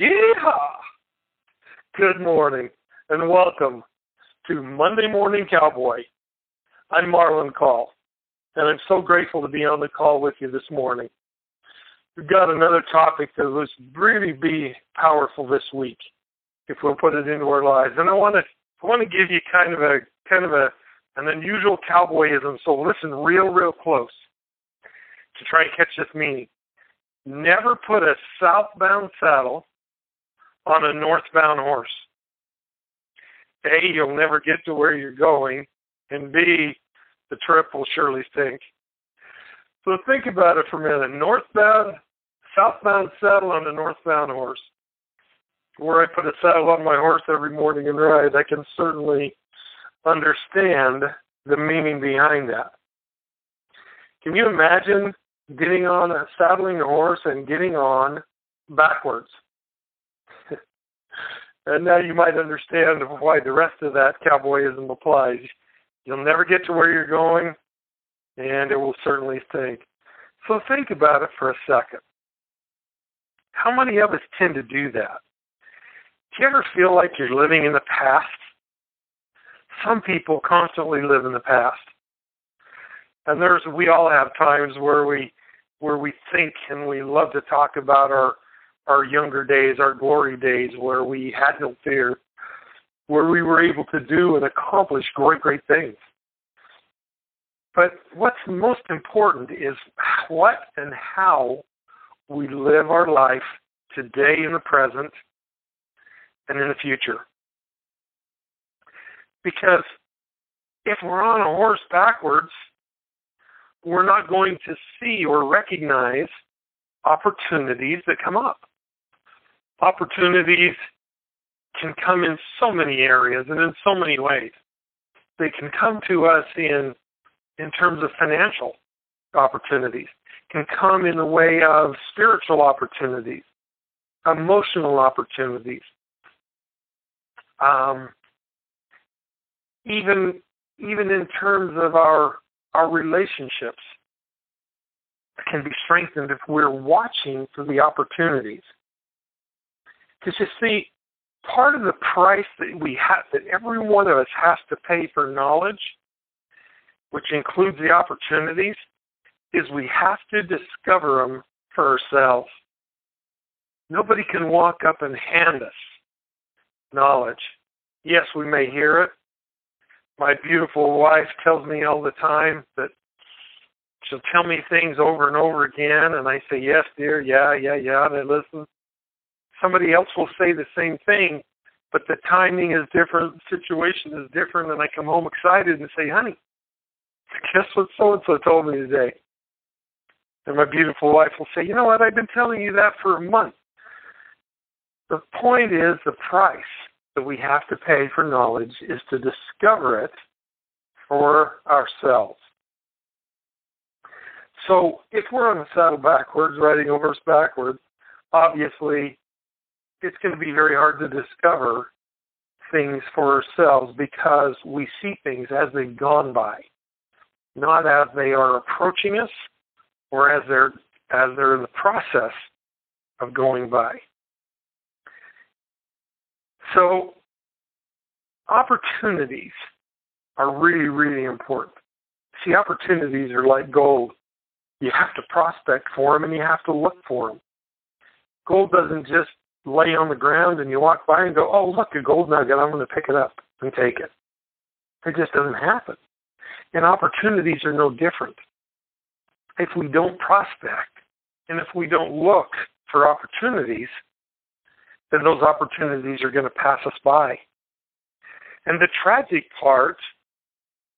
Yeehaw! Good morning and welcome to Monday Morning Cowboy. I'm Marlon Call, and I'm so grateful to be on the call with you this morning. We've got another topic that will really be powerful this week if we'll put it into our lives. And I want to I want to give you kind of a kind of a an unusual cowboyism. So listen real real close to try and catch this meaning. Never put a southbound saddle on a northbound horse. A, you'll never get to where you're going, and B, the trip will surely stink. So think about it for a minute. Northbound, southbound saddle on a northbound horse. Where I put a saddle on my horse every morning and ride, I can certainly understand the meaning behind that. Can you imagine getting on a saddling a horse and getting on backwards? And now you might understand why the rest of that cowboyism applies. You'll never get to where you're going, and it will certainly stink. So think about it for a second. How many of us tend to do that? Do you ever feel like you're living in the past? Some people constantly live in the past. And there's we all have times where we where we think and we love to talk about our our younger days, our glory days, where we had no fear, where we were able to do and accomplish great, great things. But what's most important is what and how we live our life today in the present and in the future. Because if we're on a horse backwards, we're not going to see or recognize opportunities that come up opportunities can come in so many areas and in so many ways. They can come to us in in terms of financial opportunities, can come in the way of spiritual opportunities, emotional opportunities, um, even even in terms of our our relationships can be strengthened if we're watching for the opportunities. Because you see, part of the price that we have, that every one of us has to pay for knowledge, which includes the opportunities, is we have to discover them for ourselves. Nobody can walk up and hand us knowledge. Yes, we may hear it. My beautiful wife tells me all the time that she'll tell me things over and over again, and I say, Yes, dear, yeah, yeah, yeah, and I listen somebody else will say the same thing, but the timing is different, the situation is different, and I come home excited and say, honey, guess what so and so told me today? And my beautiful wife will say, you know what, I've been telling you that for a month. The point is the price that we have to pay for knowledge is to discover it for ourselves. So if we're on a saddle backwards, riding a horse backwards, obviously it's going to be very hard to discover things for ourselves because we see things as they've gone by, not as they are approaching us or as they're as they're in the process of going by. So opportunities are really, really important. See, opportunities are like gold. You have to prospect for them and you have to look for them. Gold doesn't just lay on the ground and you walk by and go, oh, look, a gold nugget, I'm going to pick it up and take it. It just doesn't happen. And opportunities are no different. If we don't prospect and if we don't look for opportunities, then those opportunities are going to pass us by. And the tragic part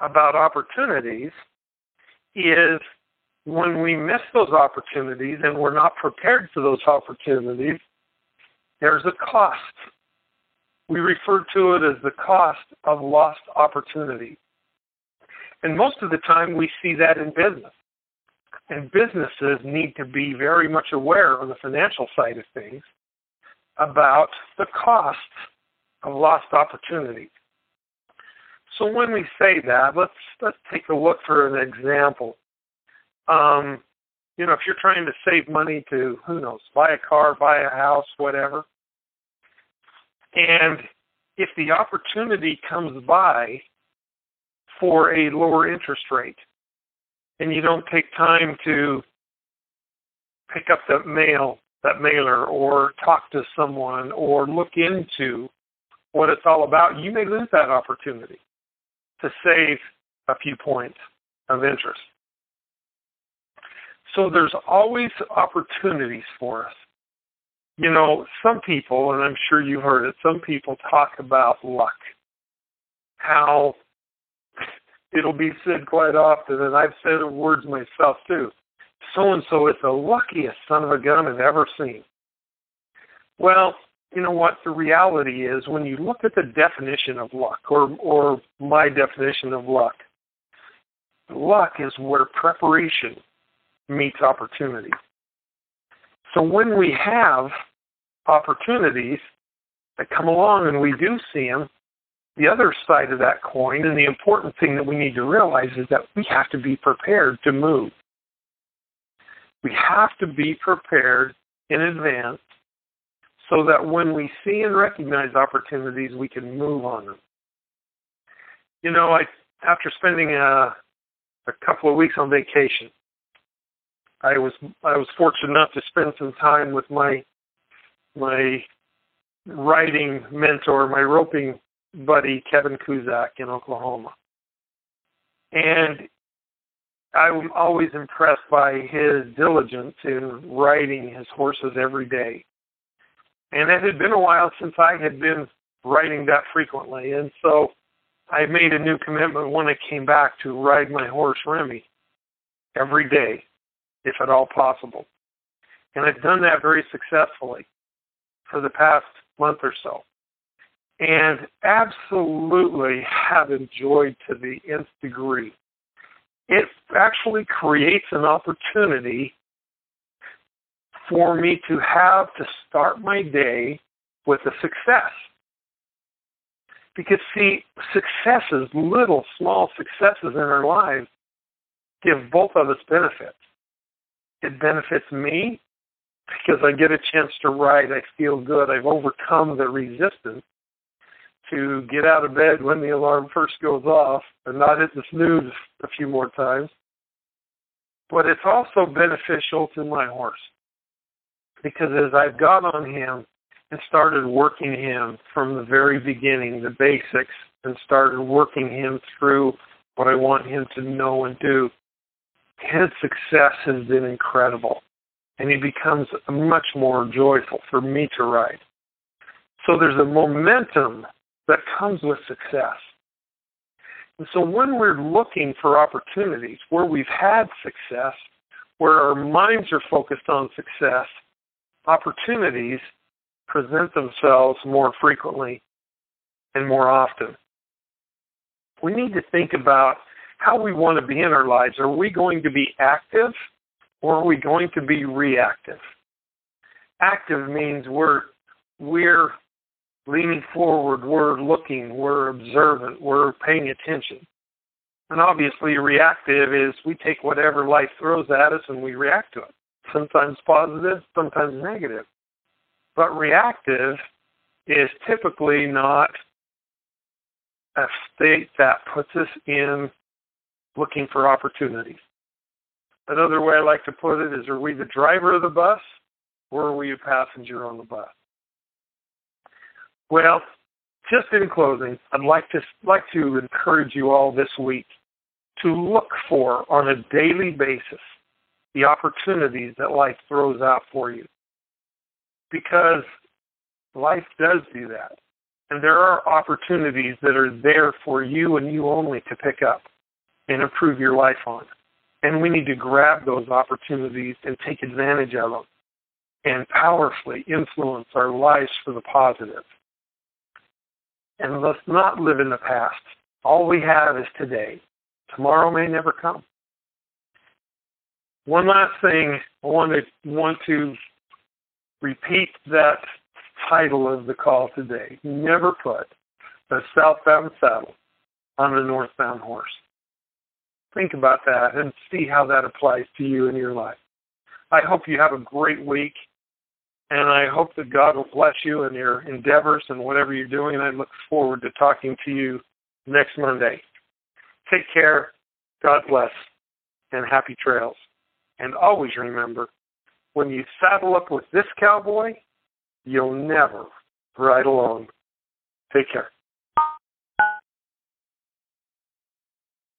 about opportunities is when we miss those opportunities and we're not prepared for those opportunities, there's a cost. We refer to it as the cost of lost opportunity. And most of the time we see that in business. And businesses need to be very much aware on the financial side of things about the cost of lost opportunity. So when we say that, let's let's take a look for an example. Um, you know, if you're trying to save money to who knows, buy a car, buy a house, whatever, And if the opportunity comes by for a lower interest rate, and you don't take time to pick up that mail, that mailer, or talk to someone, or look into what it's all about, you may lose that opportunity to save a few points of interest. So there's always opportunities for us. You know, some people, and I'm sure you've heard it, some people talk about luck. How it'll be said quite often, and I've said the words myself too. So and so is the luckiest son of a gun I've ever seen. Well, you know what the reality is when you look at the definition of luck or or my definition of luck luck is where preparation meets opportunity so when we have opportunities that come along and we do see them the other side of that coin and the important thing that we need to realize is that we have to be prepared to move we have to be prepared in advance so that when we see and recognize opportunities, we can move on them. You know, I after spending a, a couple of weeks on vacation, I was I was fortunate enough to spend some time with my my riding mentor, my roping buddy Kevin Kuzak in Oklahoma. And I'm always impressed by his diligence in riding his horses every day. And it had been a while since I had been riding that frequently, and so I made a new commitment when I came back to ride my horse Remy every day, if at all possible. And I've done that very successfully for the past month or so. And absolutely have enjoyed to the nth degree. It actually creates an opportunity for me to have to start my day with a success. Because, see, successes, little, small successes in our lives, give both of us benefits. It benefits me because I get a chance to ride. I feel good. I've overcome the resistance to get out of bed when the alarm first goes off and not hit the snooze a few more times. But it's also beneficial to my horse because as I've got on him and started working him from the very beginning, the basics, and started working him through what I want him to know and do, his success has been incredible. And he becomes much more joyful for me to write. So there's a momentum that comes with success. And so when we're looking for opportunities where we've had success, where our minds are focused on success, opportunities present themselves more frequently and more often. We need to think about how we want to be in our lives. Are we going to be active or are we going to be reactive? Active means we're we're leaning forward, we're looking, we're observant, we're paying attention. And obviously reactive is we take whatever life throws at us and we react to it sometimes positive, sometimes negative. But reactive is typically not a state that puts us in looking for opportunities. Another way I like to put it is are we the driver of the bus or are we a passenger on the bus? Well, just in closing, I'd like to like to encourage you all this week to look for on a daily basis the opportunities that life throws out for you. Because life does do that. And there are opportunities that are there for you and you only to pick up and improve your life on. And we need to grab those opportunities and take advantage of them and powerfully influence our lives for the positive. And let's not live in the past. All we have is today. Tomorrow may never come. One last thing, I want to want to repeat that title of the call today. Never put a southbound saddle on a northbound horse. Think about that and see how that applies to you in your life. I hope you have a great week and I hope that God will bless you in your endeavors and whatever you're doing. And I look forward to talking to you next Monday. Take care. God bless. And happy trails. And always remember, when you saddle up with this cowboy, you'll never ride alone. Take care.